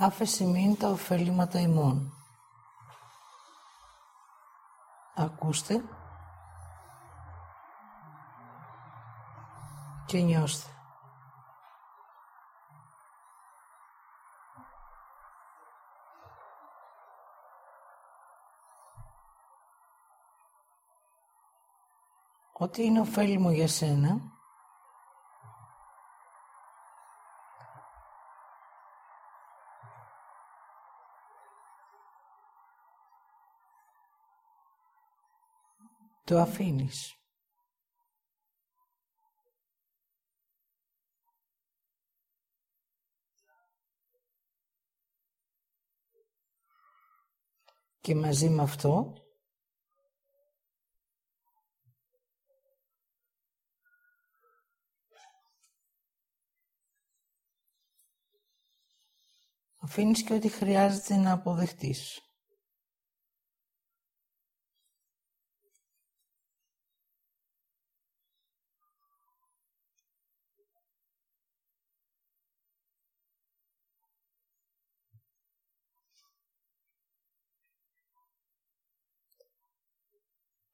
άφεση μην τα ωφέλιματα ημών. Ακούστε και νιώστε. Ό,τι είναι ωφέλιμο για σένα, το αφήνεις. Και μαζί με αυτό αφήνεις και ό,τι χρειάζεται να αποδεχτείς.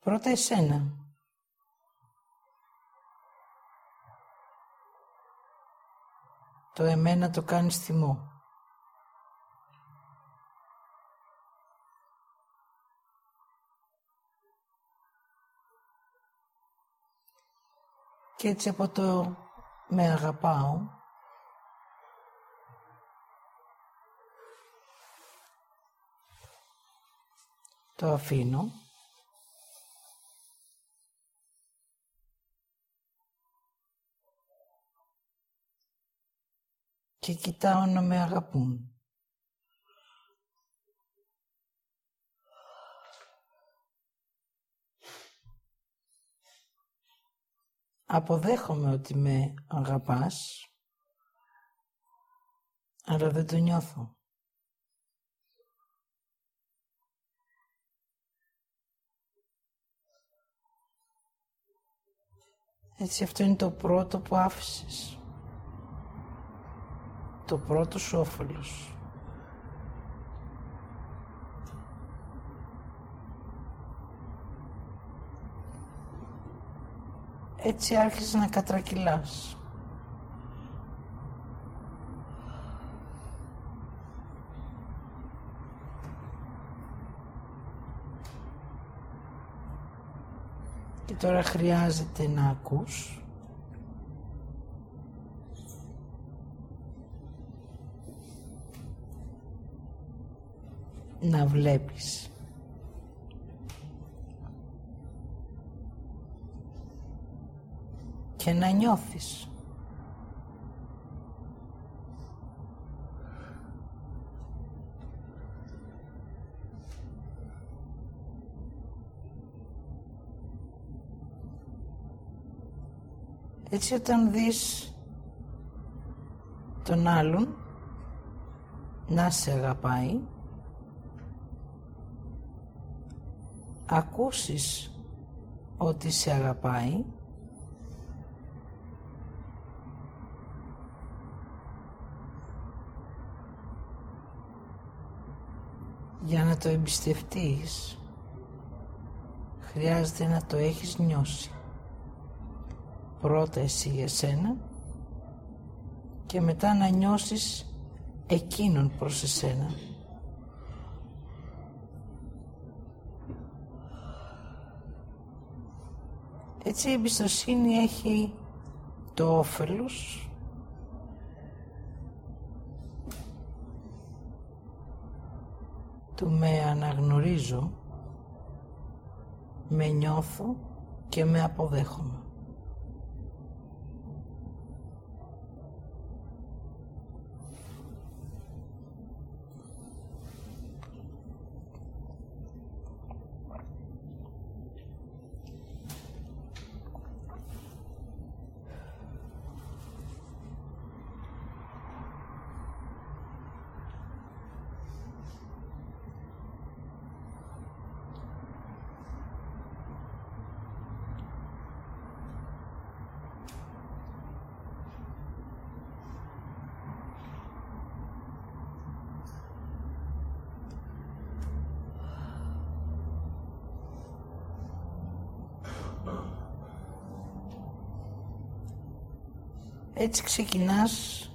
Πρώτα εσένα. Το εμένα το κάνεις θυμό. Και έτσι από το με αγαπάω το αφήνω και κοιτάω να με αγαπούν. Αποδέχομαι ότι με αγαπάς, αλλά δεν το νιώθω. Έτσι αυτό είναι το πρώτο που άφησες το πρώτο σου όφελος. Έτσι άρχισε να κατρακυλάς. Και τώρα χρειάζεται να ακούς να βλέπεις. Και να νιώθεις. Έτσι όταν δεις τον άλλον να σε αγαπάει ακούσεις ότι σε αγαπάει; Για να το εμπιστευτείς χρειάζεται να το έχεις νιώσει πρώτα εσύ για σένα και μετά να νιώσεις εκείνον προς εσένα. Έτσι η εμπιστοσύνη έχει το όφελος του με αναγνωρίζω, με νιώθω και με αποδέχομαι. Έτσι ξεκινάς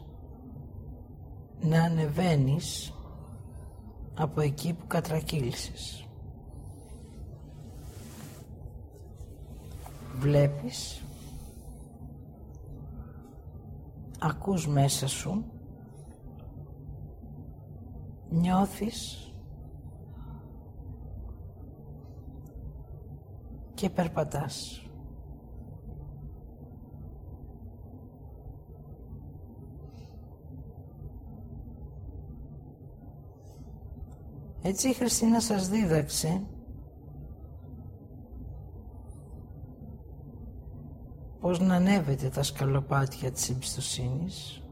να ανεβαίνεις από εκεί που κατρακύλησες. Βλέπεις, ακούς μέσα σου, νιώθεις και περπατάς. Έτσι η Χριστίνα σας δίδαξε πώς να ανέβετε τα σκαλοπάτια της εμπιστοσύνης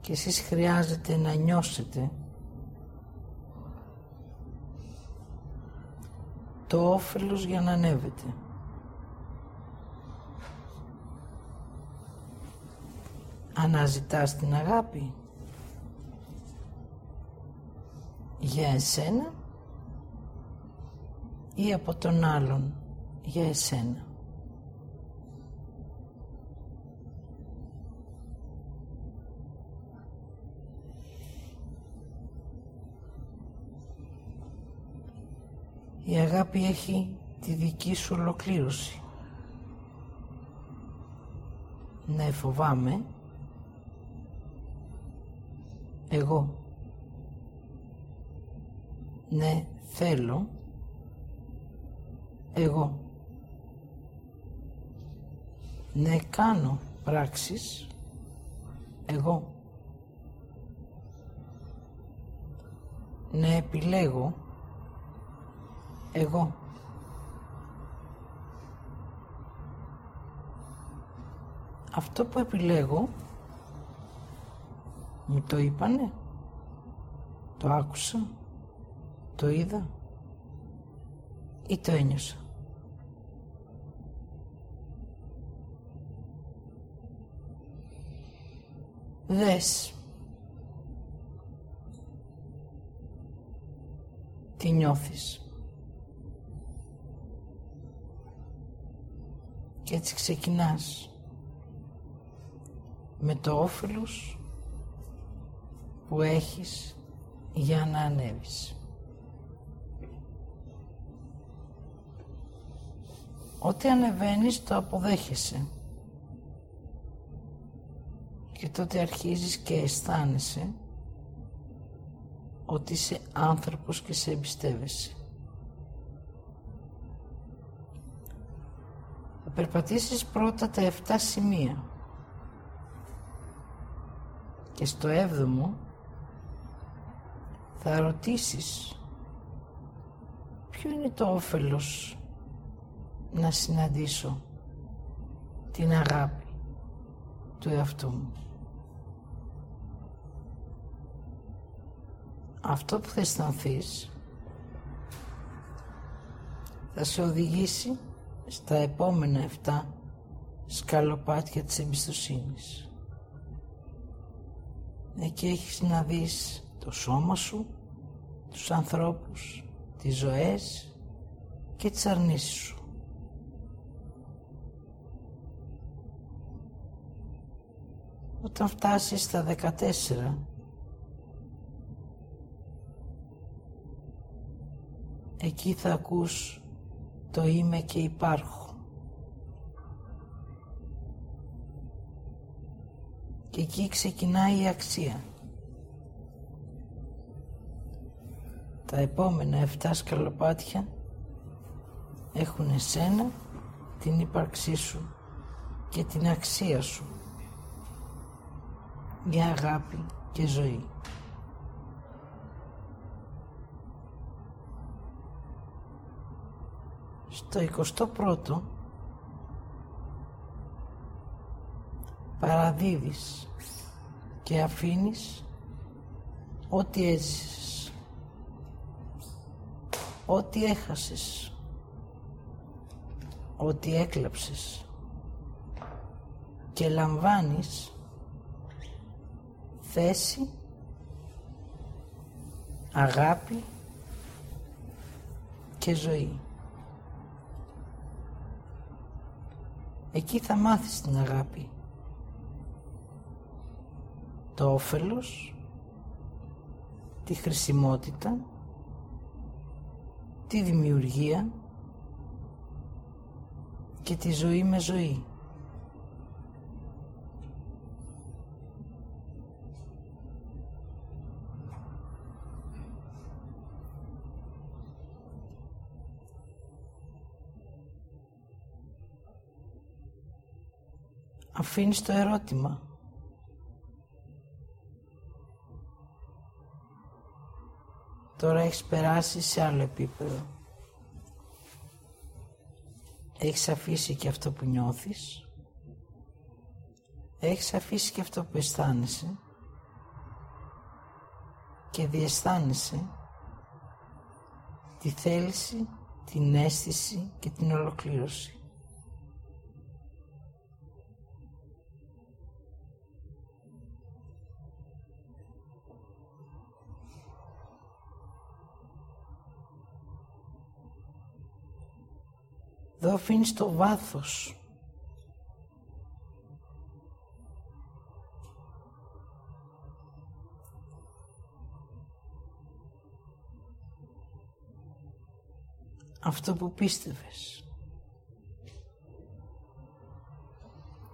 και εσείς χρειάζεται να νιώσετε το όφελος για να ανέβετε. Αναζητάς την αγάπη για εσένα ή από τον άλλον για εσένα. Η αγάπη έχει τη δική σου ολοκλήρωση. Ναι, φοβάμαι. Εγώ. Ναι, θέλω. Εγώ. Ναι, κάνω πράξεις. Εγώ. Ναι, επιλέγω εγώ. Αυτό που επιλέγω μου το είπανε, το άκουσα, το είδα ή το ένιωσα. Δες. Τι νιώθεις. Και έτσι ξεκινάς με το όφελος που έχεις για να ανέβεις. Ό,τι ανεβαίνεις το αποδέχεσαι και τότε αρχίζεις και αισθάνεσαι ότι είσαι άνθρωπος και σε εμπιστεύεσαι. Θα περπατήσεις πρώτα τα 7 σημεία και στο έβδομο θα ρωτήσεις ποιο είναι το όφελος να συναντήσω την αγάπη του εαυτού μου. Αυτό που θα αισθανθείς θα σε οδηγήσει στα επόμενα 7 σκαλοπάτια της εμπιστοσύνης. Εκεί έχεις να δεις το σώμα σου, τους ανθρώπους, τις ζωές και τις αρνήσεις σου. Όταν φτάσεις στα 14 εκεί θα ακούς το είμαι και υπάρχω. Και εκεί ξεκινάει η αξία. Τα επόμενα 7 σκαλοπάτια έχουν εσένα, την ύπαρξή σου και την αξία σου για αγάπη και ζωή. Στο 21ο παραδίδεις και αφήνεις ό,τι έζησες, ό,τι έχασες, ό,τι έκλαψες και λαμβάνεις θέση, αγάπη και ζωή. Εκεί θα μάθεις την αγάπη. Το όφελος, τη χρησιμότητα, τη δημιουργία και τη ζωή με ζωή. αφήνεις το ερώτημα. Τώρα έχεις περάσει σε άλλο επίπεδο. Έχεις αφήσει και αυτό που νιώθεις. Έχεις αφήσει και αυτό που αισθάνεσαι. Και διαισθάνεσαι τη θέληση, την αίσθηση και την ολοκλήρωση. Εδώ αφήνεις το βάθος. Αυτό που πίστευες.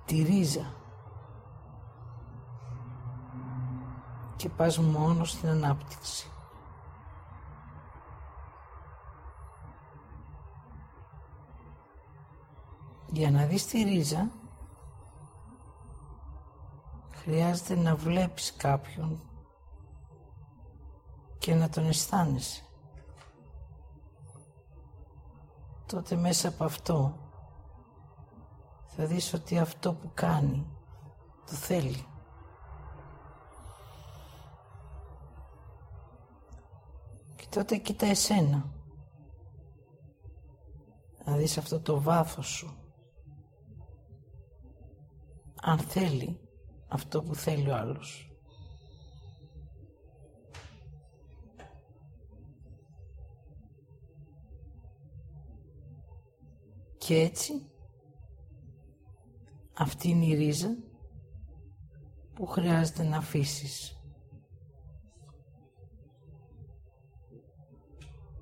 Τη ρίζα. Και πας μόνος στην ανάπτυξη. Για να δεις τη ρίζα χρειάζεται να βλέπεις κάποιον και να τον αισθάνεσαι. Τότε μέσα από αυτό θα δεις ότι αυτό που κάνει το θέλει. Και τότε κοίτα εσένα. Να δεις αυτό το βάθος σου αν θέλει αυτό που θέλει ο άλλος. Και έτσι αυτή είναι η ρίζα που χρειάζεται να αφήσεις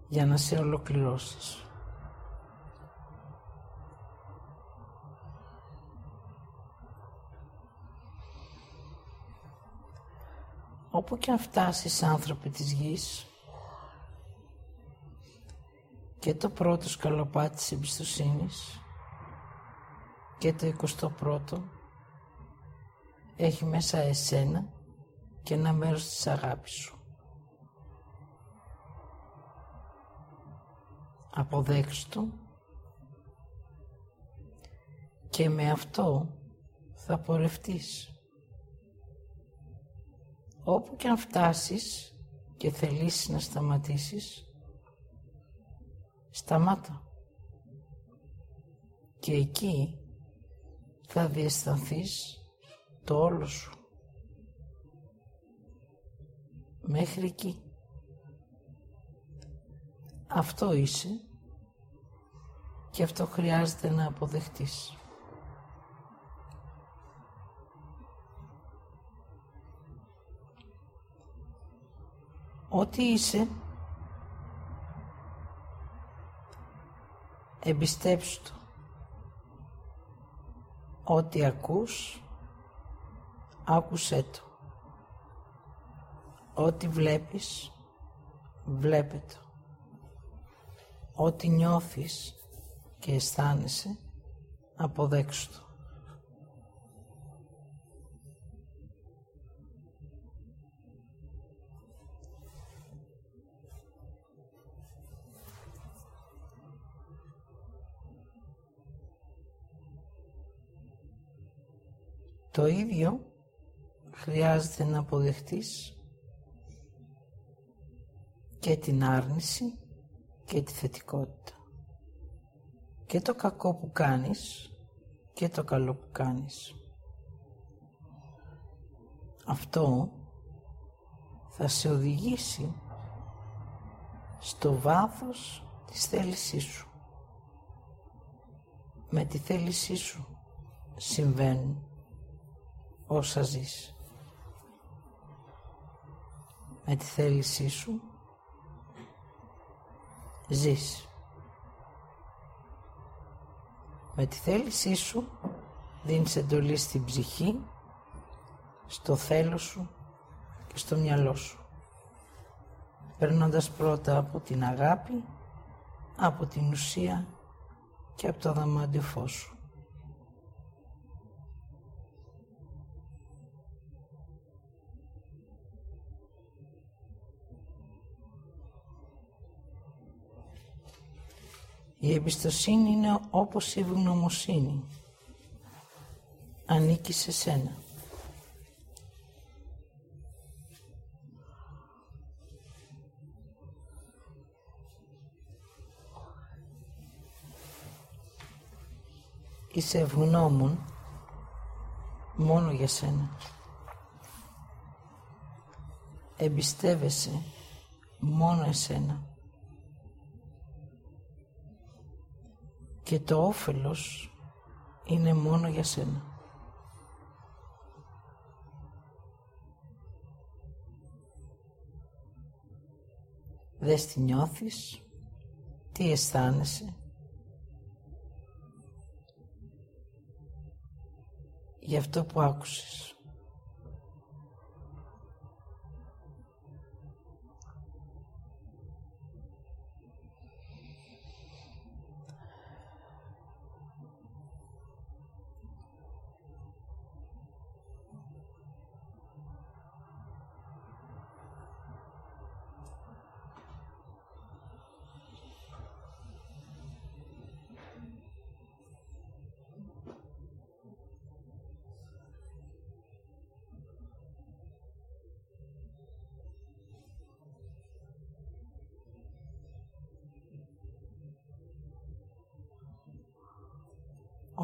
για να σε ολοκληρώσεις. Όπου και αν φτάσεις άνθρωποι της γης και το πρώτο σκαλοπάτι της εμπιστοσύνης και το 21ο έχει μέσα εσένα και ένα μέρος της αγάπης σου. Αποδέξου το και με αυτό θα πορευτείς. Όπου και αν φτάσεις και θελήσεις να σταματήσεις, σταμάτα. Και εκεί θα διαισθανθείς το όλο σου. Μέχρι εκεί. Αυτό είσαι και αυτό χρειάζεται να αποδεχτείς. Ό,τι είσαι, εμπιστέψου το. Ό,τι ακούς, άκουσέ το. Ό,τι βλέπεις, βλέπε το. Ό,τι νιώθεις και αισθάνεσαι, αποδέξου το. Το ίδιο χρειάζεται να αποδεχτείς και την άρνηση και τη θετικότητα. Και το κακό που κάνεις και το καλό που κάνεις. Αυτό θα σε οδηγήσει στο βάθος της θέλησής σου. Με τη θέλησή σου συμβαίνουν όσα ζεις. Με τη θέλησή σου ζεις. Με τη θέλησή σου δίνεις εντολή στην ψυχή, στο θέλω σου και στο μυαλό σου. Περνώντας πρώτα από την αγάπη, από την ουσία και από το δαμάντιο φως σου. Η εμπιστοσύνη είναι όπως η ευγνωμοσύνη. Ανήκει σε σένα. Είσαι ευγνώμων μόνο για σένα. Εμπιστεύεσαι μόνο εσένα. Και το όφελος είναι μόνο για σένα. Δες τι νιώθεις, τι αισθάνεσαι. για αυτό που άκουσες.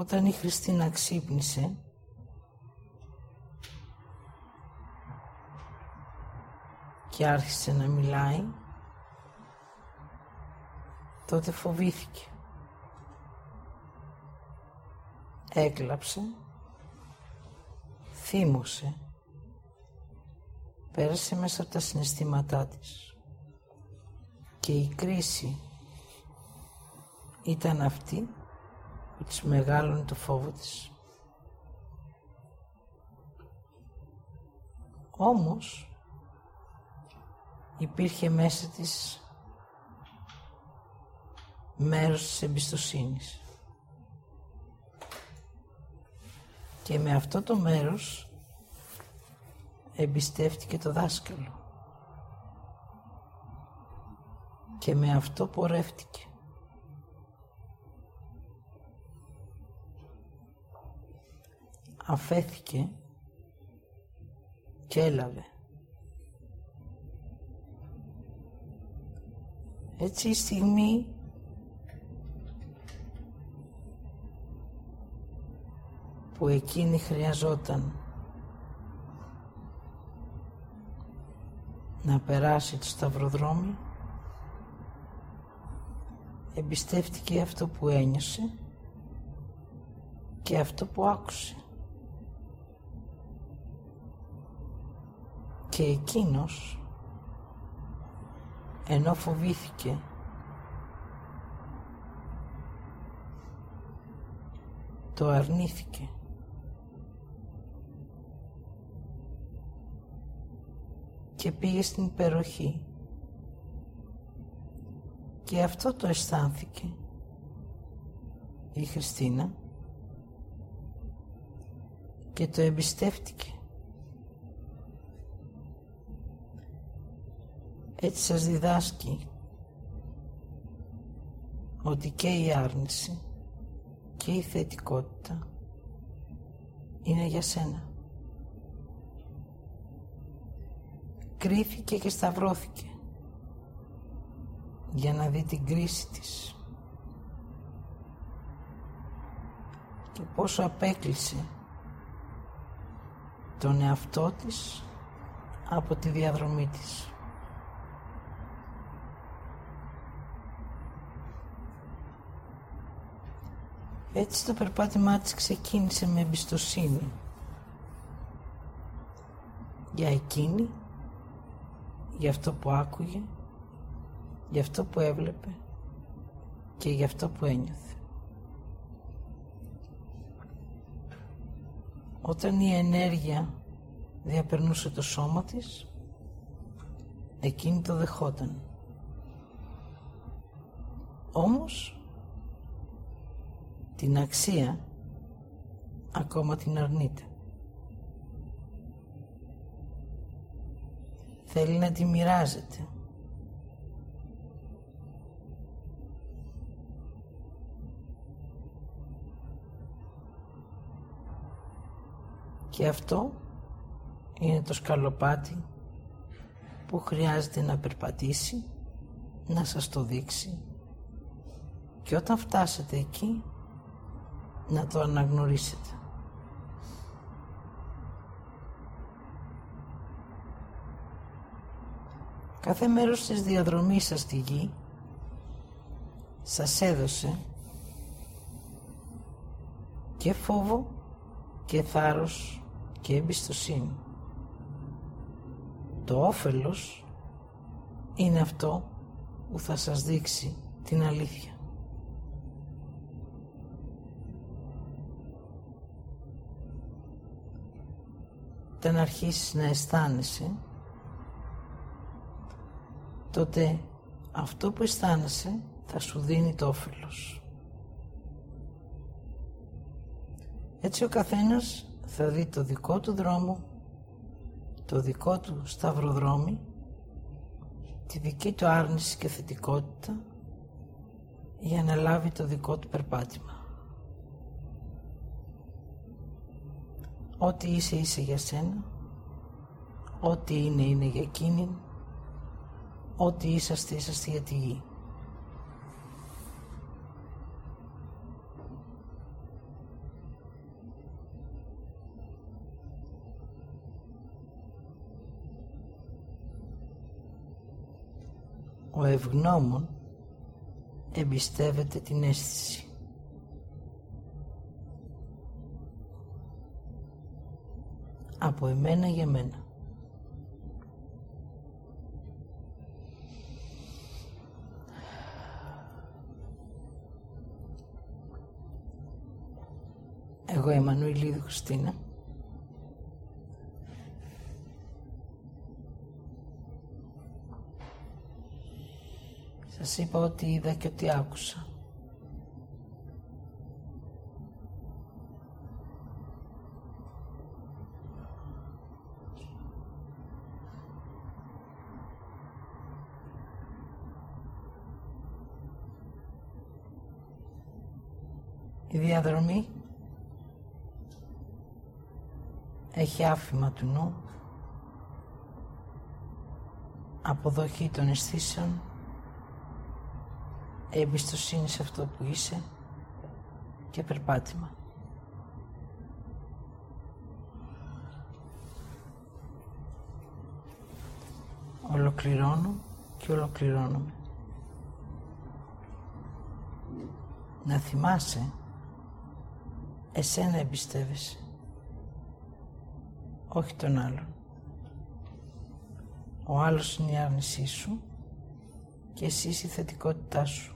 Όταν η Χριστίνα ξύπνησε, και άρχισε να μιλάει, τότε φοβήθηκε. Έκλαψε, θύμωσε, πέρασε μέσα από τα συναισθήματά της και η κρίση ήταν αυτή που της μεγάλωνε το φόβο της. Όμως υπήρχε μέσα της μέρος της εμπιστοσύνης. Και με αυτό το μέρος εμπιστεύτηκε το δάσκαλο. Και με αυτό πορεύτηκε. Αφέθηκε και έλαβε. Έτσι η στιγμή που εκείνη χρειαζόταν να περάσει το σταυροδρόμι εμπιστεύτηκε αυτό που ένιωσε και αυτό που άκουσε. Και εκείνος, ενώ φοβήθηκε, το αρνήθηκε. Και πήγε στην υπεροχή. Και αυτό το αισθάνθηκε η Χριστίνα και το εμπιστεύτηκε. Έτσι σας διδάσκει ότι και η άρνηση και η θετικότητα είναι για σένα. Κρύφηκε και σταυρώθηκε για να δει την κρίση της και πόσο απέκλεισε τον εαυτό της από τη διαδρομή της. Έτσι το περπάτημά της ξεκίνησε με εμπιστοσύνη. Για εκείνη, για αυτό που άκουγε, για αυτό που έβλεπε και για αυτό που ένιωθε. Όταν η ενέργεια διαπερνούσε το σώμα της, εκείνη το δεχόταν. Όμως, την αξία ακόμα την αρνείται. Θέλει να τη μοιράζεται. Και αυτό είναι το σκαλοπάτι που χρειάζεται να περπατήσει, να σας το δείξει και όταν φτάσετε εκεί να το αναγνωρίσετε. Κάθε μέρος της διαδρομής σας στη γη σας έδωσε και φόβο και θάρρος και εμπιστοσύνη. Το όφελος είναι αυτό που θα σας δείξει την αλήθεια. Όταν αρχίσεις να αισθάνεσαι, τότε αυτό που αισθάνεσαι θα σου δίνει το όφελος. Έτσι ο καθένας θα δει το δικό του δρόμο, το δικό του σταυροδρόμι, τη δική του άρνηση και θετικότητα για να λάβει το δικό του περπάτημα. Ό,τι είσαι είσαι για σένα, ό,τι είναι είναι για εκείνη, ό,τι είσαστε είσαστε για τη γη. Ο ευγνώμων εμπιστεύεται την αίσθηση. Από εμένα για μένα. Εγώ Εμμανουηλίδου Χριστίνα Σας είπα ότι είδα και ότι άκουσα. Η διαδρομή έχει άφημα του νου, αποδοχή των αισθήσεων εμπιστοσύνη σε αυτό που είσαι και περπάτημα. Ολοκληρώνω και ολοκληρώνομαι. Να θυμάσαι, εσένα εμπιστεύεσαι, όχι τον άλλον. Ο άλλος είναι η άρνησή σου και εσύ η θετικότητά σου.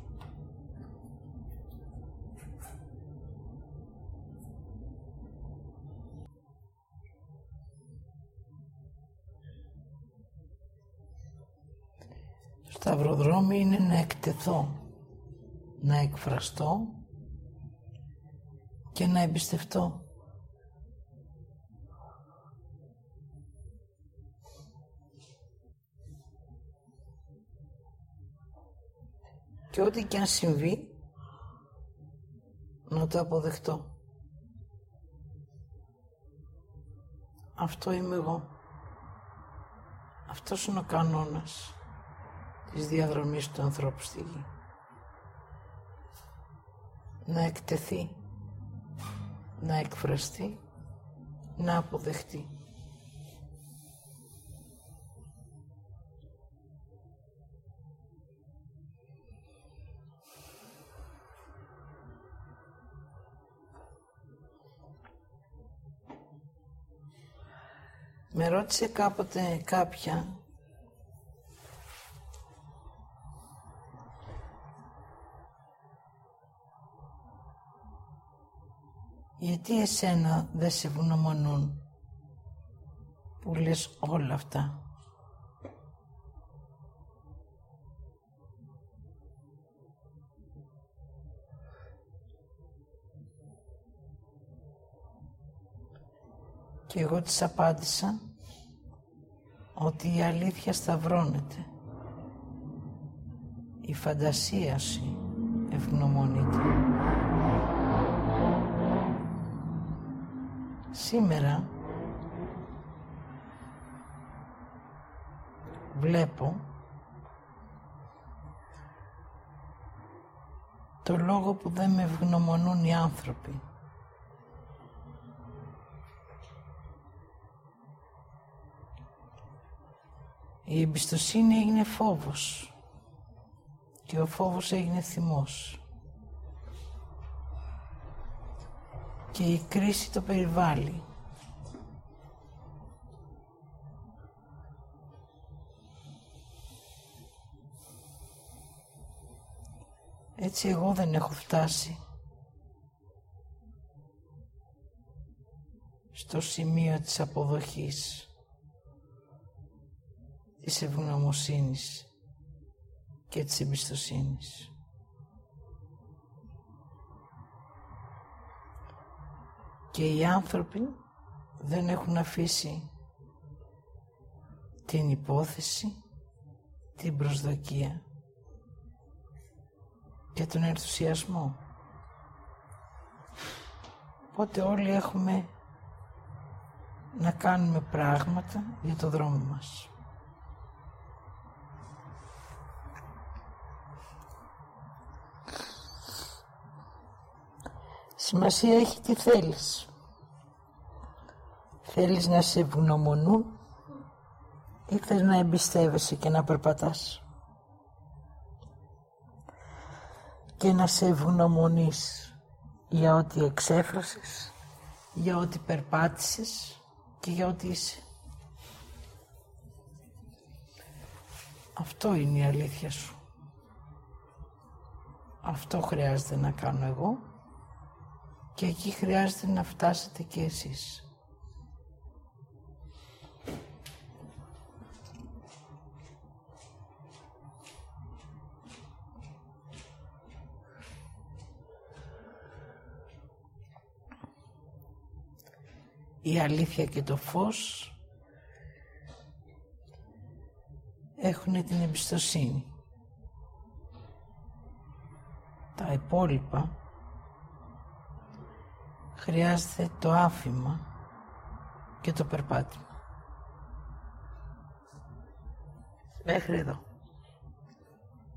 σταυροδρόμι είναι να εκτεθώ, να εκφραστώ και να εμπιστευτώ. Και ό,τι και αν συμβεί, να το αποδεχτώ. Αυτό είμαι εγώ. Αυτός είναι ο κανόνας της διαδρομής του ανθρώπου στη γη. Να εκτεθεί, να εκφραστεί, να αποδεχτεί. Με ρώτησε κάποτε κάποια γιατί εσένα δεν σε βουνομονούν που λες όλα αυτά; Και εγώ της απάντησα ότι η αλήθεια σταυρώνεται. Η φαντασία σου ευγνωμονείται. Σήμερα βλέπω το λόγο που δεν με ευγνωμονούν οι άνθρωποι. Η εμπιστοσύνη έγινε φόβος και ο φόβος έγινε θυμός. Και η κρίση το περιβάλλει. Έτσι εγώ δεν έχω φτάσει στο σημείο της αποδοχής της ευγνωμοσύνης και της εμπιστοσύνης. Και οι άνθρωποι δεν έχουν αφήσει την υπόθεση, την προσδοκία και τον ενθουσιασμό. Οπότε όλοι έχουμε να κάνουμε πράγματα για το δρόμο μας. Σημασία έχει τι θέλεις. Θέλεις να σε ευγνωμονούν ή θες να εμπιστεύεσαι και να περπατάς. Και να σε ευγνωμονείς για ό,τι εξέφρασες, για ό,τι περπάτησες και για ό,τι είσαι. Αυτό είναι η αλήθεια σου. Αυτό χρειάζεται να κάνω εγώ και εκεί χρειάζεται να φτάσετε και εσείς. η αλήθεια και το φως έχουν την εμπιστοσύνη. Τα υπόλοιπα χρειάζεται το άφημα και το περπάτημα. Μέχρι εδώ.